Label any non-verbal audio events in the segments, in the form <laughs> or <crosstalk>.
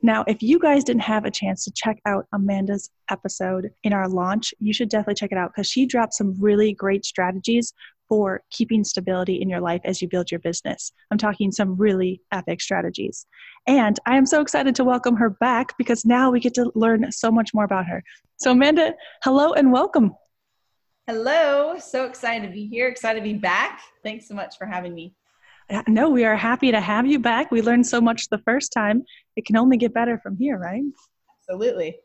Now, if you guys didn't have a chance to check out Amanda's episode in our launch, you should definitely check it out because she dropped some really great strategies for keeping stability in your life as you build your business. I'm talking some really epic strategies. And I am so excited to welcome her back because now we get to learn so much more about her. So, Amanda, hello and welcome. Hello. So excited to be here, excited to be back. Thanks so much for having me. No, we are happy to have you back. We learned so much the first time. It can only get better from here, right? Absolutely.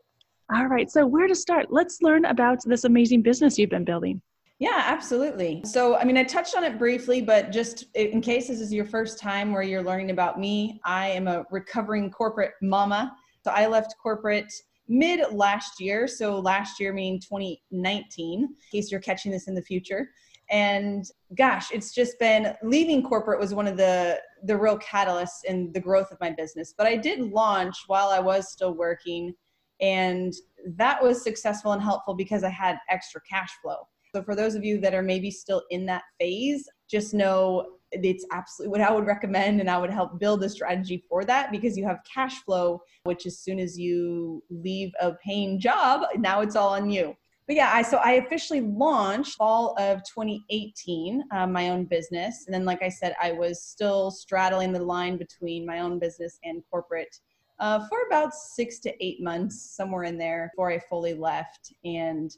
All right. So, where to start? Let's learn about this amazing business you've been building. Yeah, absolutely. So, I mean, I touched on it briefly, but just in case this is your first time where you're learning about me, I am a recovering corporate mama. So, I left corporate mid last year. So, last year meaning 2019, in case you're catching this in the future and gosh it's just been leaving corporate was one of the the real catalysts in the growth of my business. But i did launch while i was still working and that was successful and helpful because i had extra cash flow. So for those of you that are maybe still in that phase just know it's absolutely what i would recommend and i would help build a strategy for that because you have cash flow which as soon as you leave a paying job now it's all on you but yeah, I so I officially launched fall of 2018 um, my own business, and then like I said, I was still straddling the line between my own business and corporate uh, for about six to eight months, somewhere in there, before I fully left. And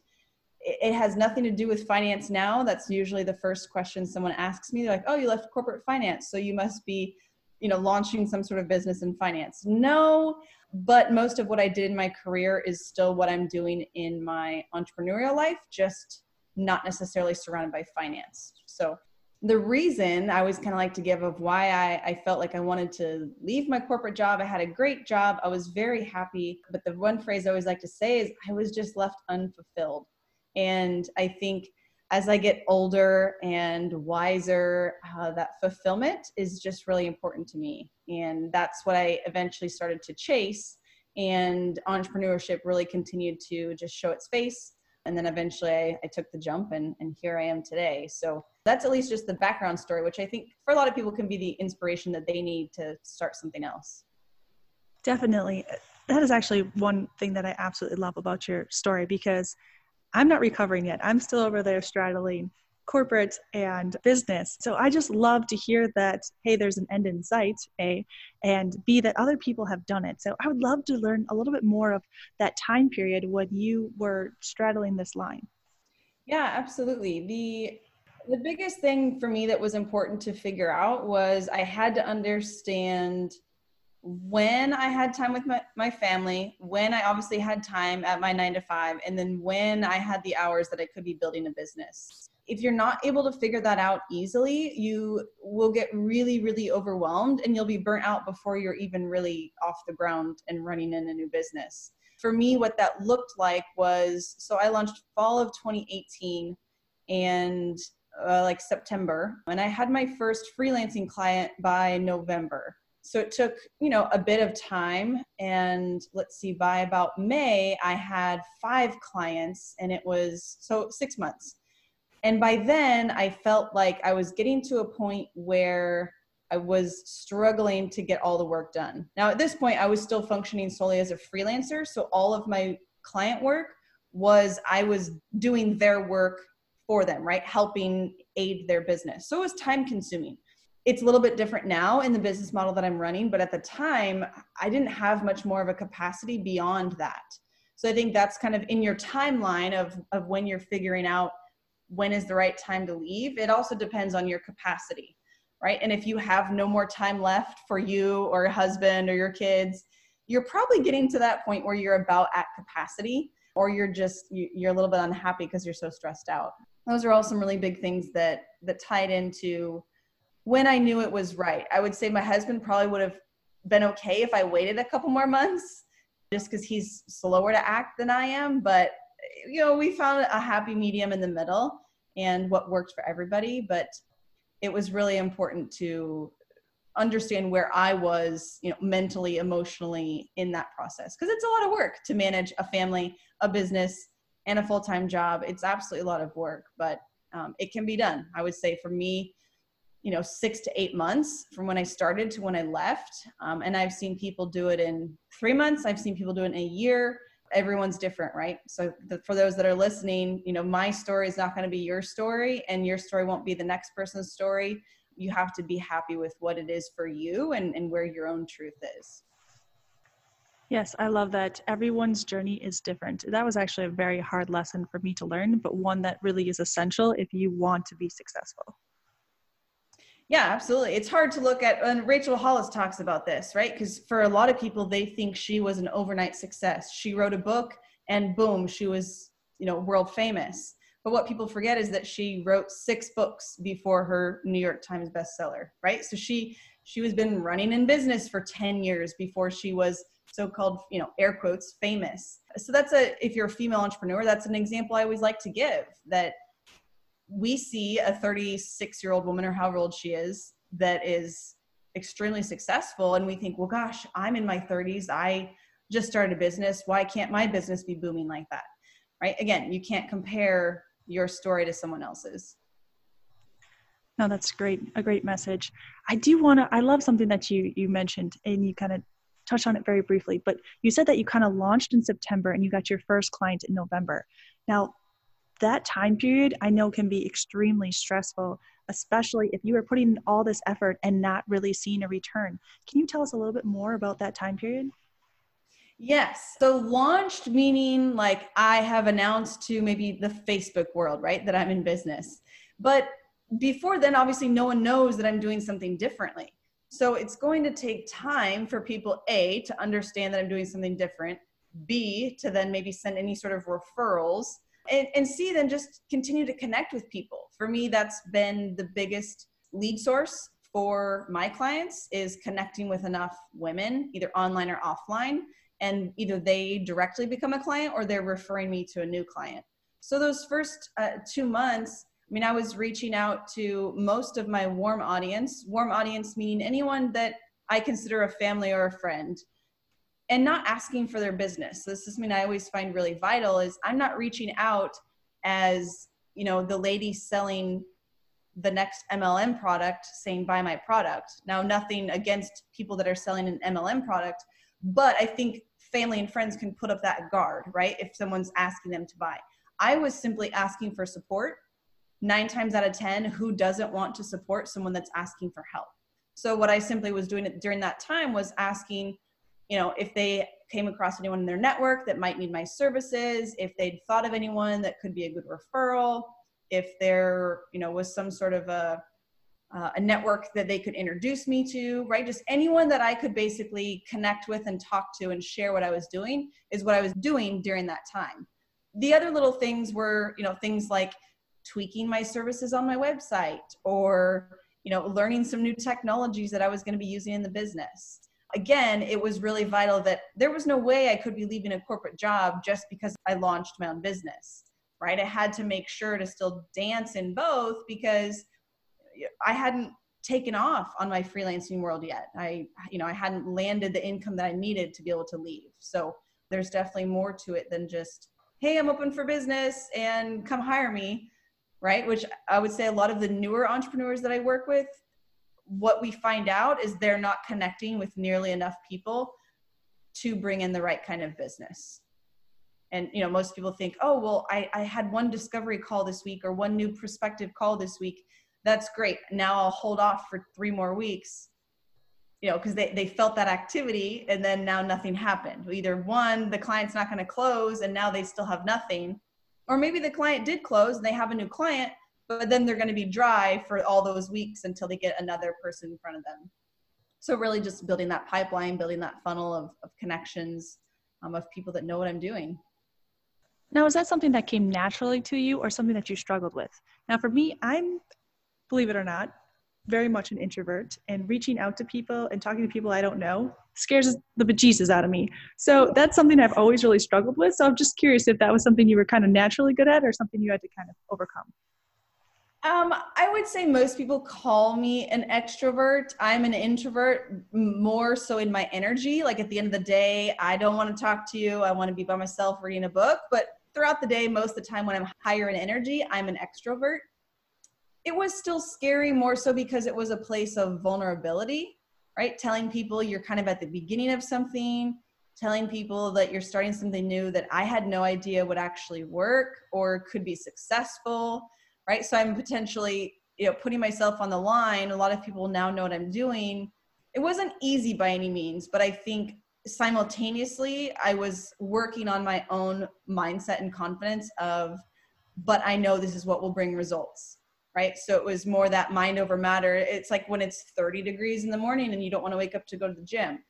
it, it has nothing to do with finance now. That's usually the first question someone asks me. They're like, "Oh, you left corporate finance, so you must be." you know launching some sort of business in finance no but most of what I did in my career is still what I'm doing in my entrepreneurial life, just not necessarily surrounded by finance. So the reason I always kind of like to give of why I, I felt like I wanted to leave my corporate job. I had a great job. I was very happy. But the one phrase I always like to say is I was just left unfulfilled. And I think as I get older and wiser, uh, that fulfillment is just really important to me. And that's what I eventually started to chase. And entrepreneurship really continued to just show its face. And then eventually I, I took the jump and, and here I am today. So that's at least just the background story, which I think for a lot of people can be the inspiration that they need to start something else. Definitely. That is actually one thing that I absolutely love about your story because I'm not recovering yet. I'm still over there straddling corporate and business. So I just love to hear that, hey, there's an end in sight, A, and B, that other people have done it. So I would love to learn a little bit more of that time period when you were straddling this line. Yeah, absolutely. The the biggest thing for me that was important to figure out was I had to understand when I had time with my, my family, when I obviously had time at my nine to five, and then when I had the hours that I could be building a business. If you're not able to figure that out easily, you will get really, really overwhelmed and you'll be burnt out before you're even really off the ground and running in a new business. For me, what that looked like was so I launched fall of 2018 and uh, like September, and I had my first freelancing client by November so it took you know a bit of time and let's see by about may i had five clients and it was so six months. And by then i felt like i was getting to a point where i was struggling to get all the work done. Now at this point i was still functioning solely as a freelancer so all of my client work was i was doing their work for them right? Helping aid their business. So it was time consuming it's a little bit different now in the business model that I'm running, but at the time, I didn't have much more of a capacity beyond that. So I think that's kind of in your timeline of, of when you're figuring out when is the right time to leave. It also depends on your capacity, right? And if you have no more time left for you or your husband or your kids, you're probably getting to that point where you're about at capacity or you're just you're a little bit unhappy because you're so stressed out those are all some really big things that that tied into when i knew it was right i would say my husband probably would have been okay if i waited a couple more months just because he's slower to act than i am but you know we found a happy medium in the middle and what worked for everybody but it was really important to understand where I was, you know, mentally, emotionally in that process. Because it's a lot of work to manage a family, a business, and a full time job. It's absolutely a lot of work, but um, it can be done. I would say for me, you know, six to eight months from when I started to when I left. Um, and I've seen people do it in three months, I've seen people do it in a year. Everyone's different, right? So, the, for those that are listening, you know, my story is not going to be your story, and your story won't be the next person's story you have to be happy with what it is for you and, and where your own truth is. Yes, I love that. Everyone's journey is different. That was actually a very hard lesson for me to learn, but one that really is essential if you want to be successful. Yeah, absolutely. It's hard to look at, and Rachel Hollis talks about this, right? Because for a lot of people, they think she was an overnight success. She wrote a book and boom, she was, you know, world famous. But what people forget is that she wrote six books before her New York Times bestseller, right? So she she was been running in business for 10 years before she was so-called, you know, air quotes famous. So that's a if you're a female entrepreneur, that's an example I always like to give that we see a 36 year old woman or however old she is that is extremely successful and we think well gosh i'm in my 30s i just started a business. Why can't my business be booming like that? Right? Again you can't compare your story to someone else's. No that's great a great message. I do want to i love something that you you mentioned and you kind of touched on it very briefly but you said that you kind of launched in september and you got your first client in november. Now that time period i know can be extremely stressful especially if you are putting all this effort and not really seeing a return can you tell us a little bit more about that time period Yes. So launched meaning like I have announced to maybe the Facebook world, right, that I'm in business. But before then, obviously, no one knows that I'm doing something differently. So it's going to take time for people, A, to understand that I'm doing something different, B, to then maybe send any sort of referrals, and, and C, then just continue to connect with people. For me, that's been the biggest lead source for my clients is connecting with enough women, either online or offline, and either they directly become a client or they're referring me to a new client. So those first uh, two months, I mean, I was reaching out to most of my warm audience, warm audience meaning anyone that I consider a family or a friend, and not asking for their business. So this is something I always find really vital is I'm not reaching out as, you know, the lady selling the next MLM product saying buy my product. Now, nothing against people that are selling an MLM product, but I think family and friends can put up that guard, right? If someone's asking them to buy. I was simply asking for support. Nine times out of 10, who doesn't want to support someone that's asking for help? So, what I simply was doing during that time was asking, you know, if they came across anyone in their network that might need my services, if they'd thought of anyone that could be a good referral, if there, you know, was some sort of a uh, a network that they could introduce me to, right? Just anyone that I could basically connect with and talk to and share what I was doing is what I was doing during that time. The other little things were, you know, things like tweaking my services on my website or, you know, learning some new technologies that I was going to be using in the business. Again, it was really vital that there was no way I could be leaving a corporate job just because I launched my own business, right? I had to make sure to still dance in both because I hadn't taken off on my freelancing world yet. I, you know, I hadn't landed the income that I needed to be able to leave. So there's definitely more to it than just, hey, I'm open for business and come hire me, right? Which I would say a lot of the newer entrepreneurs that I work with, what we find out is they're not connecting with nearly enough people to bring in the right kind of business. And you know, most people think, oh, well, I, I had one discovery call this week or one new prospective call this week that's great. Now I'll hold off for three more weeks. you know, because they, they felt that activity and then now nothing happened. Either one, the client's not going to close and now they still have nothing. Or maybe the client did close and they have a new client, but then they're going to be dry for all those weeks until they get another person in front of them. So, really, just building that pipeline, building that funnel of, of connections um, of people that know what I'm doing. Now, is that something that came naturally to you or something that you struggled with? Now, for me, I'm, believe it or not, very much an introvert and reaching out to people and talking to people I don't know scares the bejesus out of me. So that's something I've always really struggled with. So I'm just curious if that was something you were kind of naturally good at or something you had to kind of overcome. Um, I would say most people call me an extrovert. I'm an introvert more so in my energy. Like at the end of the day, I don't want to talk to you. I want to be by myself reading a book. But throughout the day, most of the time when I'm higher in energy, I'm an extrovert it was still scary more so because it was a place of vulnerability, right? Telling people you're kind of at the beginning of something, telling people that you're starting something new that I had no idea would actually work or could be successful, right? So I'm potentially, you know, putting myself on the line. A lot of people now know what I'm doing. It wasn't easy by any means, but I think simultaneously I was working on my own mindset and confidence of, but I know this is what will bring results right? So it was more that mind over matter. It's like when it's 30 degrees in the morning and you don't want to wake up to go to the gym.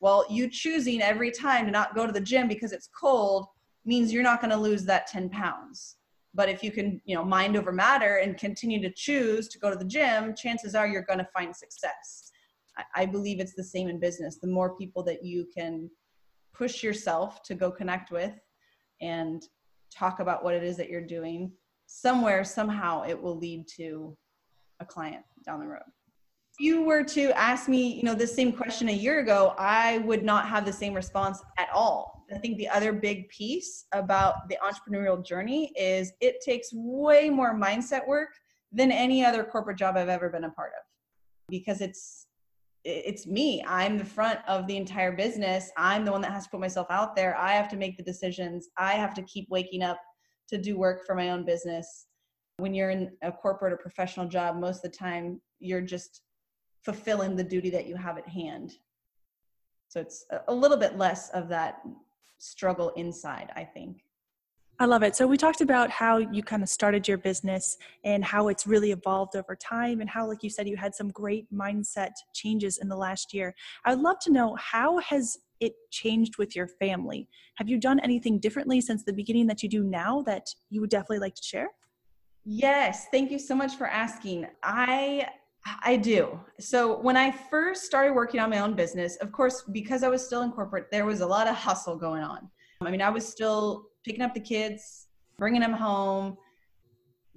Well, you choosing every time to not go to the gym because it's cold means you're not going to lose that 10 pounds. But if you can, you know, mind over matter and continue to choose to go to the gym, chances are you're going to find success. I, I believe it's the same in business. The more people that you can push yourself to go connect with and talk about what it is that you're doing, somewhere somehow it will lead to a client down the road you were to ask me you know the same question a year ago i would not have the same response at all. I think the other big piece about the entrepreneurial journey is it takes way more mindset work than any other corporate job i've ever been a part of. Because it's it's me. I'm the front of the entire business. I'm the one that has to put myself out there. I have to make the decisions. I have to keep waking up to do work for my own business. When you're in a corporate or professional job, most of the time you're just fulfilling the duty that you have at hand. So it's a little bit less of that struggle inside, I think. I love it. So we talked about how you kind of started your business and how it's really evolved over time and how like you said you had some great mindset changes in the last year. I'd love to know how has it changed with your family? Have you done anything differently since the beginning that you do now that you would definitely like to share? Yes, thank you so much for asking. I I do. So when I first started working on my own business, of course, because I was still in corporate, there was a lot of hustle going on. I mean, I was still picking up the kids, bringing them home,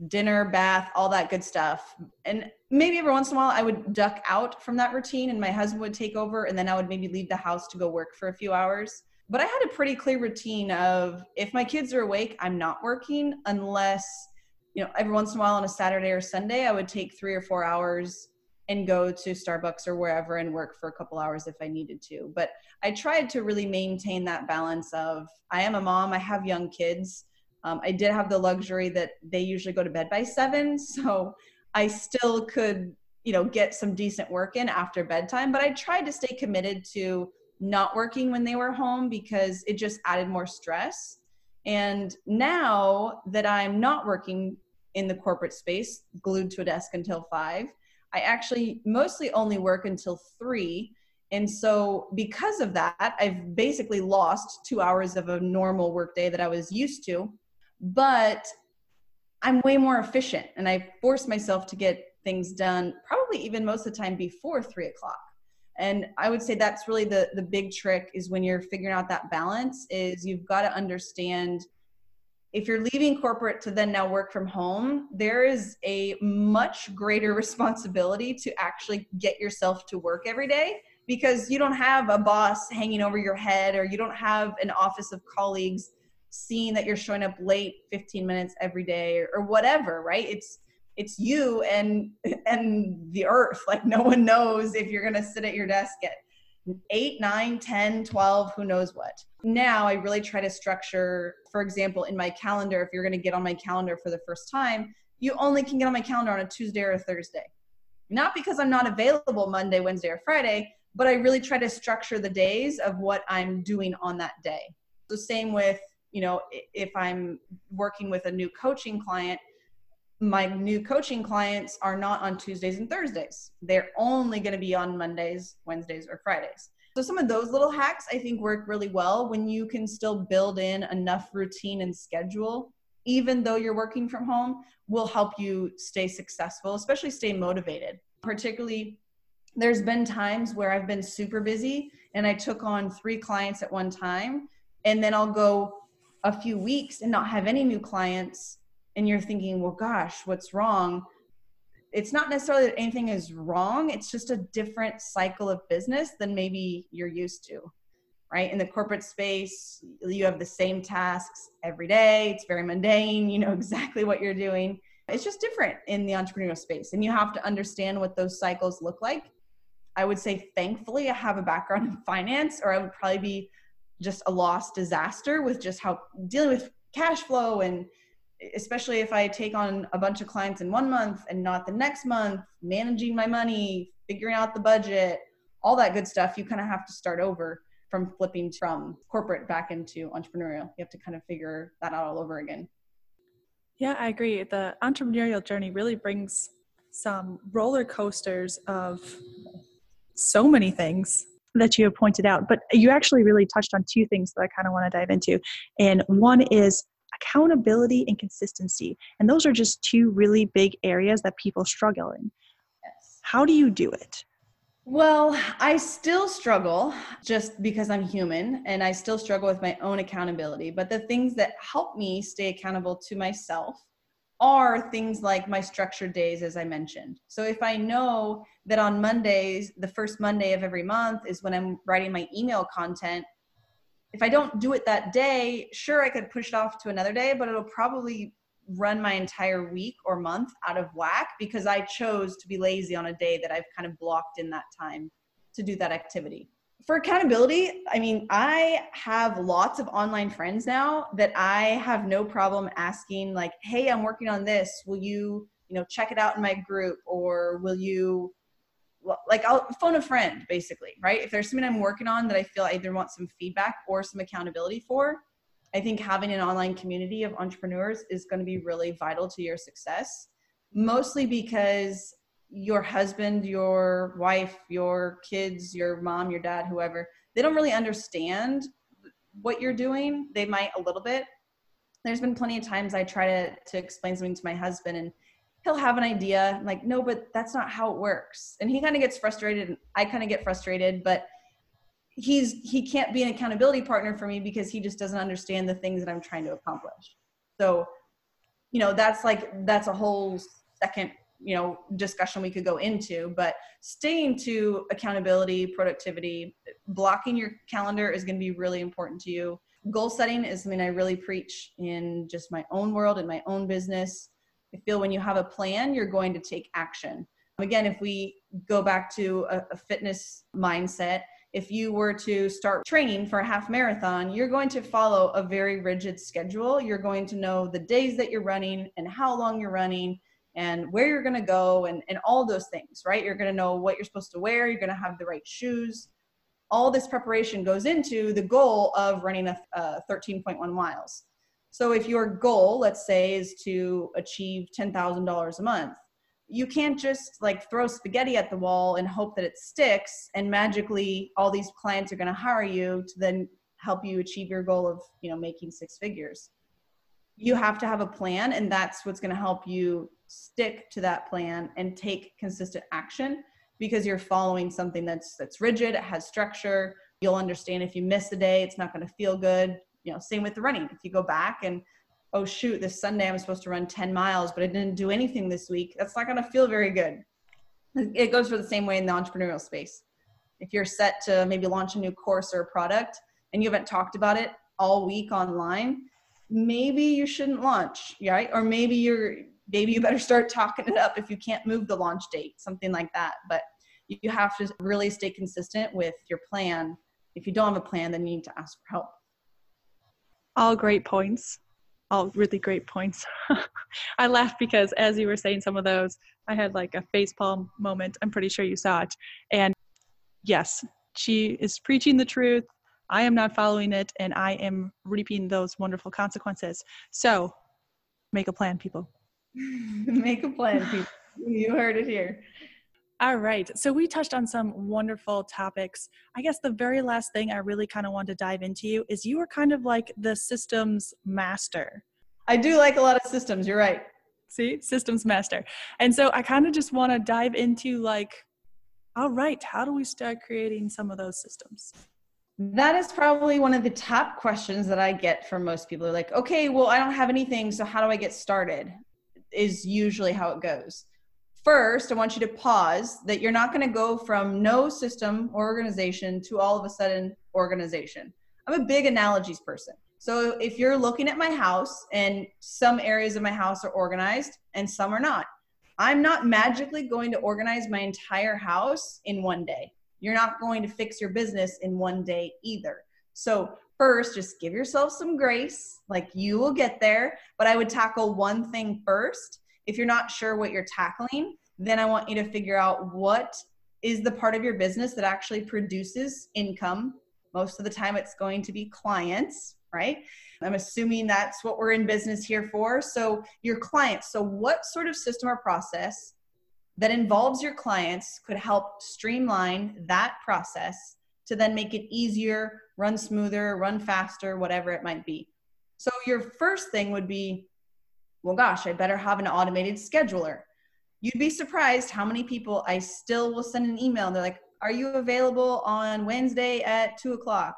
dinner, bath, all that good stuff. And maybe every once in a while I would duck out from that routine and my husband would take over and then I would maybe leave the house to go work for a few hours. But I had a pretty clear routine of if my kids are awake, I'm not working unless, you know, every once in a while on a Saturday or Sunday, I would take three or four hours and go to Starbucks or wherever and work for a couple hours if I needed to. But I tried to really maintain that balance of I am a mom, I have young kids um, I did have the luxury that they usually go to bed by seven, <laughs> so I still could, you know, get some decent work in after bedtime. But I tried to stay committed to not working when they were home because it just added more stress. And now that I'm not working in the corporate space, glued to a desk until five, I actually mostly only work until three. And so, because of that, I've basically lost two hours of a normal workday that I was used to but I'm way more efficient and I force myself to get things done probably even most of the time before three o'clock. And I would say that's really the the big trick is when you're figuring out that balance is you've got to understand if you're leaving corporate to then now work from home, there is a much greater <laughs> responsibility to actually get yourself to work every day because you don't have a boss hanging over your head or you don't have an office of colleagues seeing that you're showing up late 15 minutes every day or, or whatever right? It's it's you and and the earth. Like no one knows if you're going to sit at your desk at 8 9 10 12 who knows what. Now i really try to structure for example in my calendar if you're going to get on my calendar for the first time you only can get on my calendar on a tuesday or a thursday. Not because i'm not available monday wednesday or friday but I really try to structure the days of what I'm doing on that day. The same with, you know, if I'm working with a new coaching client, my new coaching clients are not on Tuesdays and Thursdays. They're only going to be on Mondays, Wednesdays, or Fridays. So some of those little hacks I think work really well when you can still build in enough routine and schedule even though you're working from home will help you stay successful, especially stay motivated. Particularly there's been times where I've been super busy and I took on 3 clients at one time and then I'll go a few weeks and not have any new clients and you're thinking, "Well, gosh, what's wrong?" it's not necessarily that anything is wrong. It's just a different cycle of business than maybe you're used to right? In the corporate space you have the same tasks every day. It's very mundane. You know <laughs> exactly what you're doing. It's just different in the entrepreneurial space and you have to understand what those cycles look like. I would say thankfully i have a background in finance or i would probably be just a lost disaster with just how dealing with cash flow and especially if I take on a bunch of clients in one month and not the next month, managing my money, figuring out the budget, all that good stuff, you kind of have to start over from flipping from corporate back into entrepreneurial. You have to kind of figure that out all over again. Yeah, I agree. The entrepreneurial journey really brings some roller coasters of so many things that you have pointed out. But you actually really touched on two things that I kind of want to dive into. And one is accountability and consistency. And those are just two really big areas that people struggle in. Yes. How do you do it? Well, I still struggle just because I'm human and I still struggle with my own accountability. But the things that help me stay accountable to myself are things like my structured days, as I mentioned. So if I know that on Mondays, the first Monday of every month is when I'm writing my email content, if I don't do it that day, sure, I could push it off to another day, but it'll probably run my entire week or month out of whack because I chose to be lazy on a day that I've kind of blocked in that time to do that activity. For accountability, I mean, I have lots of online friends now that I have no problem asking, like, hey, I'm working on this. Will you, you know, check it out in my group or will you like I'll phone a friend basically, right? If there's something I'm working on that I feel I either want some feedback or some accountability for, I think having an online community of entrepreneurs is going to be really vital to your success. Mostly because your husband, your wife, your kids, your mom, your dad, whoever, they don't really understand what you're doing. They might a little bit. There's been plenty of times I try to to explain something to my husband and he'll have an idea I'm like no but that's not how it works. And he kind of gets frustrated and i kind of get frustrated but he's he can't be an accountability partner for me because he just doesn't understand the things that i'm trying to accomplish. So you know that's like that's a whole second you know discussion we could go into but staying to accountability productivity blocking your calendar is going to be really important to you. Goal setting is something i really preach in just my own world and my own business I feel when you have a plan, you're going to take action. Again, if we go back to a, a fitness mindset, if you were to start training for a half marathon, you're going to follow a very rigid schedule. You're going to know the days that you're running and how long you're running and where you're going to go and, and all those things, right? You're going to know what you're supposed to wear. You're going to have the right shoes. All this preparation goes into the goal of running a, a 13.1 miles. So if your goal, let's say, is to achieve $10,000 a month, you can't just like throw spaghetti at the wall and hope that it sticks and magically all these clients are going to hire you to then help you achieve your goal of, you know, making six figures. You have to have a plan and that's what's going to help you stick to that plan and take consistent action because you're following something that's that's rigid, it has structure. You'll understand if you miss a day, it's not going to feel good you know, same with the running. If you go back and, oh shoot, this Sunday I'm supposed to run 10 miles, but I didn't do anything this week, that's not going to feel very good. It goes for the same way in the entrepreneurial space. If you're set to maybe launch a new course or a product and you haven't talked about it all week online, maybe you shouldn't launch, right? Or maybe you're maybe you better start talking it up if you can't move the launch date, something like that. But you have to really stay consistent with your plan. If you don't have a plan, then you need to ask for help all great points all really great points <laughs> i laughed because as you were saying some of those i had like a facepalm moment i'm pretty sure you saw it and yes, she is preaching the truth. I am not following it, and I am reaping those wonderful consequences. So, make a plan, people. <laughs> make a plan, people. You heard it here. All right. So we touched on some wonderful topics. I guess the very last thing I really kind of want to dive into you is you are kind of like the systems master. I do like a lot of systems. You're right. See, systems master. And so I kind of just want to dive into like, all right, how do we start creating some of those systems? That is probably one of the top questions that I get from most people. They're like, okay, well, I don't have anything. So how do I get started? Is usually how it goes first, I want you to pause that you're not going to go from no system or organization to all of a sudden organization. I'm a big analogies person. So if you're looking at my house and some areas of my house are organized and some are not, I'm not magically going to organize my entire house in one day. You're not going to fix your business in one day either. So, first, just give yourself some grace. Like you will get there, but I would tackle one thing first if you're not sure what you're tackling, then I want you to figure out what is the part of your business that actually produces income. Most of the time, it's going to be clients, right? I'm assuming that's what we're in business here for. So, your clients. So, what sort of system or process that involves your clients could help streamline that process to then make it easier, run smoother, run faster, whatever it might be? So, your first thing would be well, gosh, I better have an automated scheduler. You'd be surprised how many people I still will send an email and they're like, Are you available on Wednesday at two o'clock?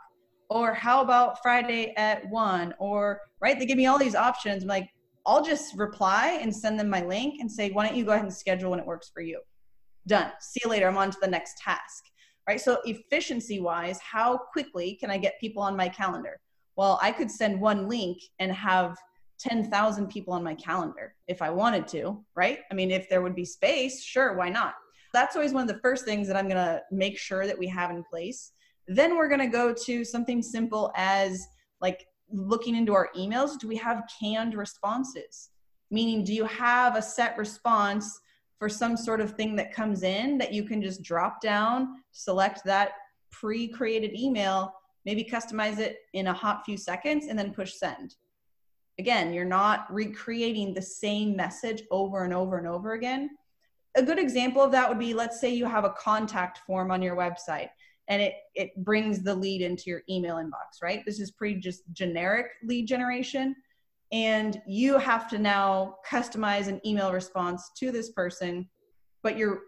Or how about Friday at one? Or, right? They give me all these options. I'm like, I'll just reply and send them my link and say, Why don't you go ahead and schedule when it works for you? Done. See you later. I'm on to the next task. Right? So, efficiency wise, how quickly can I get people on my calendar? Well, I could send one link and have 10,000 people on my calendar if I wanted to, right? I mean, if there would be space, sure, why not? That's always one of the first things that I'm going to make sure that we have in place. Then we're going to go to something simple as like looking into our emails. Do we have canned responses? Meaning, do you have a set response for some sort of thing that comes in that you can just drop down, select that pre created email, maybe customize it in a hot few seconds, and then push send? Again, you're not recreating the same message over and over and over again. A good example of that would be let's say you have a contact form on your website and it, it brings the lead into your email inbox, right? This is pretty just generic lead generation. And you have to now customize an email response to this person, but you're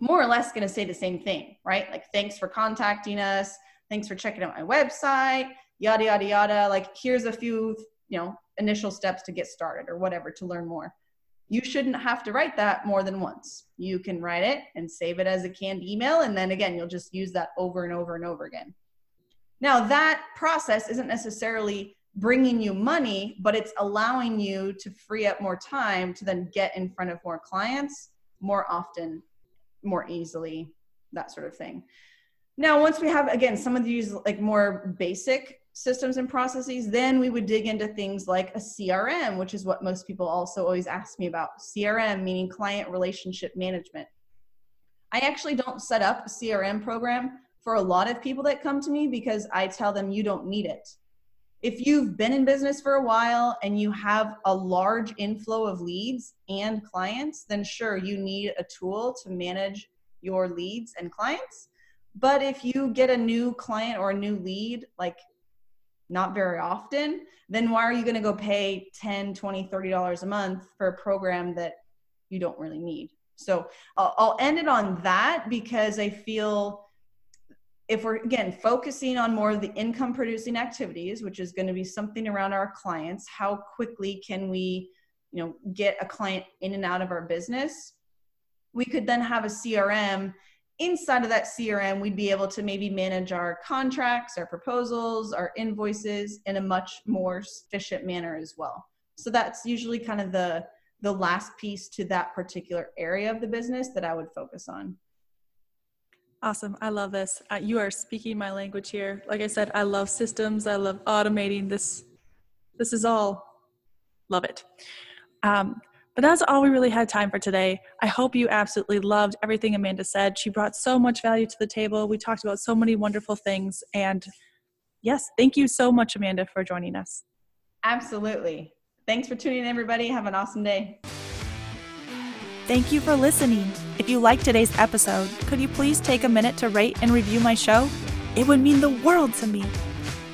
more or less going to say the same thing, right? Like, thanks for contacting us. Thanks for checking out my website, yada, yada, yada. Like, here's a few, you know, initial steps to get started or whatever to learn more. You shouldn't have to write that more than once. You can write it and save it as a canned email. And then again, you'll just use that over and over and over again. Now, that process isn't necessarily bringing you money, but it's allowing you to free up more time to then get in front of more clients more often, more easily, that sort of thing. Now, once we have, again, some of these like more basic systems and processes, then we would dig into things like a CRM, which is what most people also always ask me about. CRM, meaning client relationship management. I actually don't set up a CRM program for a lot of people that come to me because I tell them you don't need it. If you've been in business for a while and you have a large inflow of leads and clients, then sure, you need a tool to manage your leads and clients. But if you get a new client or a new lead, like not very often, then why are you going to go pay 10, 20, 30 dollars a month for a program that you don't really need? So I'll, I'll end it on that because I feel if we're again focusing on more of the income producing activities, which is going to be something around our clients, how quickly can we, you know, get a client in and out of our business? We could then have a CRM inside of that CRM, we'd be able to maybe manage our contracts, our proposals, our invoices in a much more efficient manner as well. So that's usually kind of the the last piece to that particular area of the business that I would focus on. Awesome. I love this. Uh, you are speaking my language here. Like I said, I love systems. I love automating this. This is all love it. Um, But that's all we really had time for today. I hope you absolutely loved everything Amanda said. She brought so much value to the table. We talked about so many wonderful things. And yes, thank you so much, Amanda, for joining us. Absolutely. Thanks for tuning in, everybody. Have an awesome day. Thank you for listening. If you liked today's episode, could you please take a minute to rate and review my show? It would mean the world to me.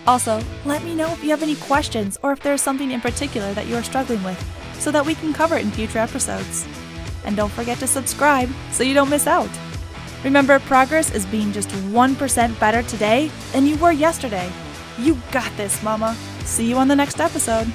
Also, let me know if you have any questions or if there's something in particular that you are struggling with so that we can cover it in future episodes. And don't forget to subscribe so you don't miss out. Remember, progress is being just 1% better today than you were yesterday. You got this, Mama. See you on the next episode.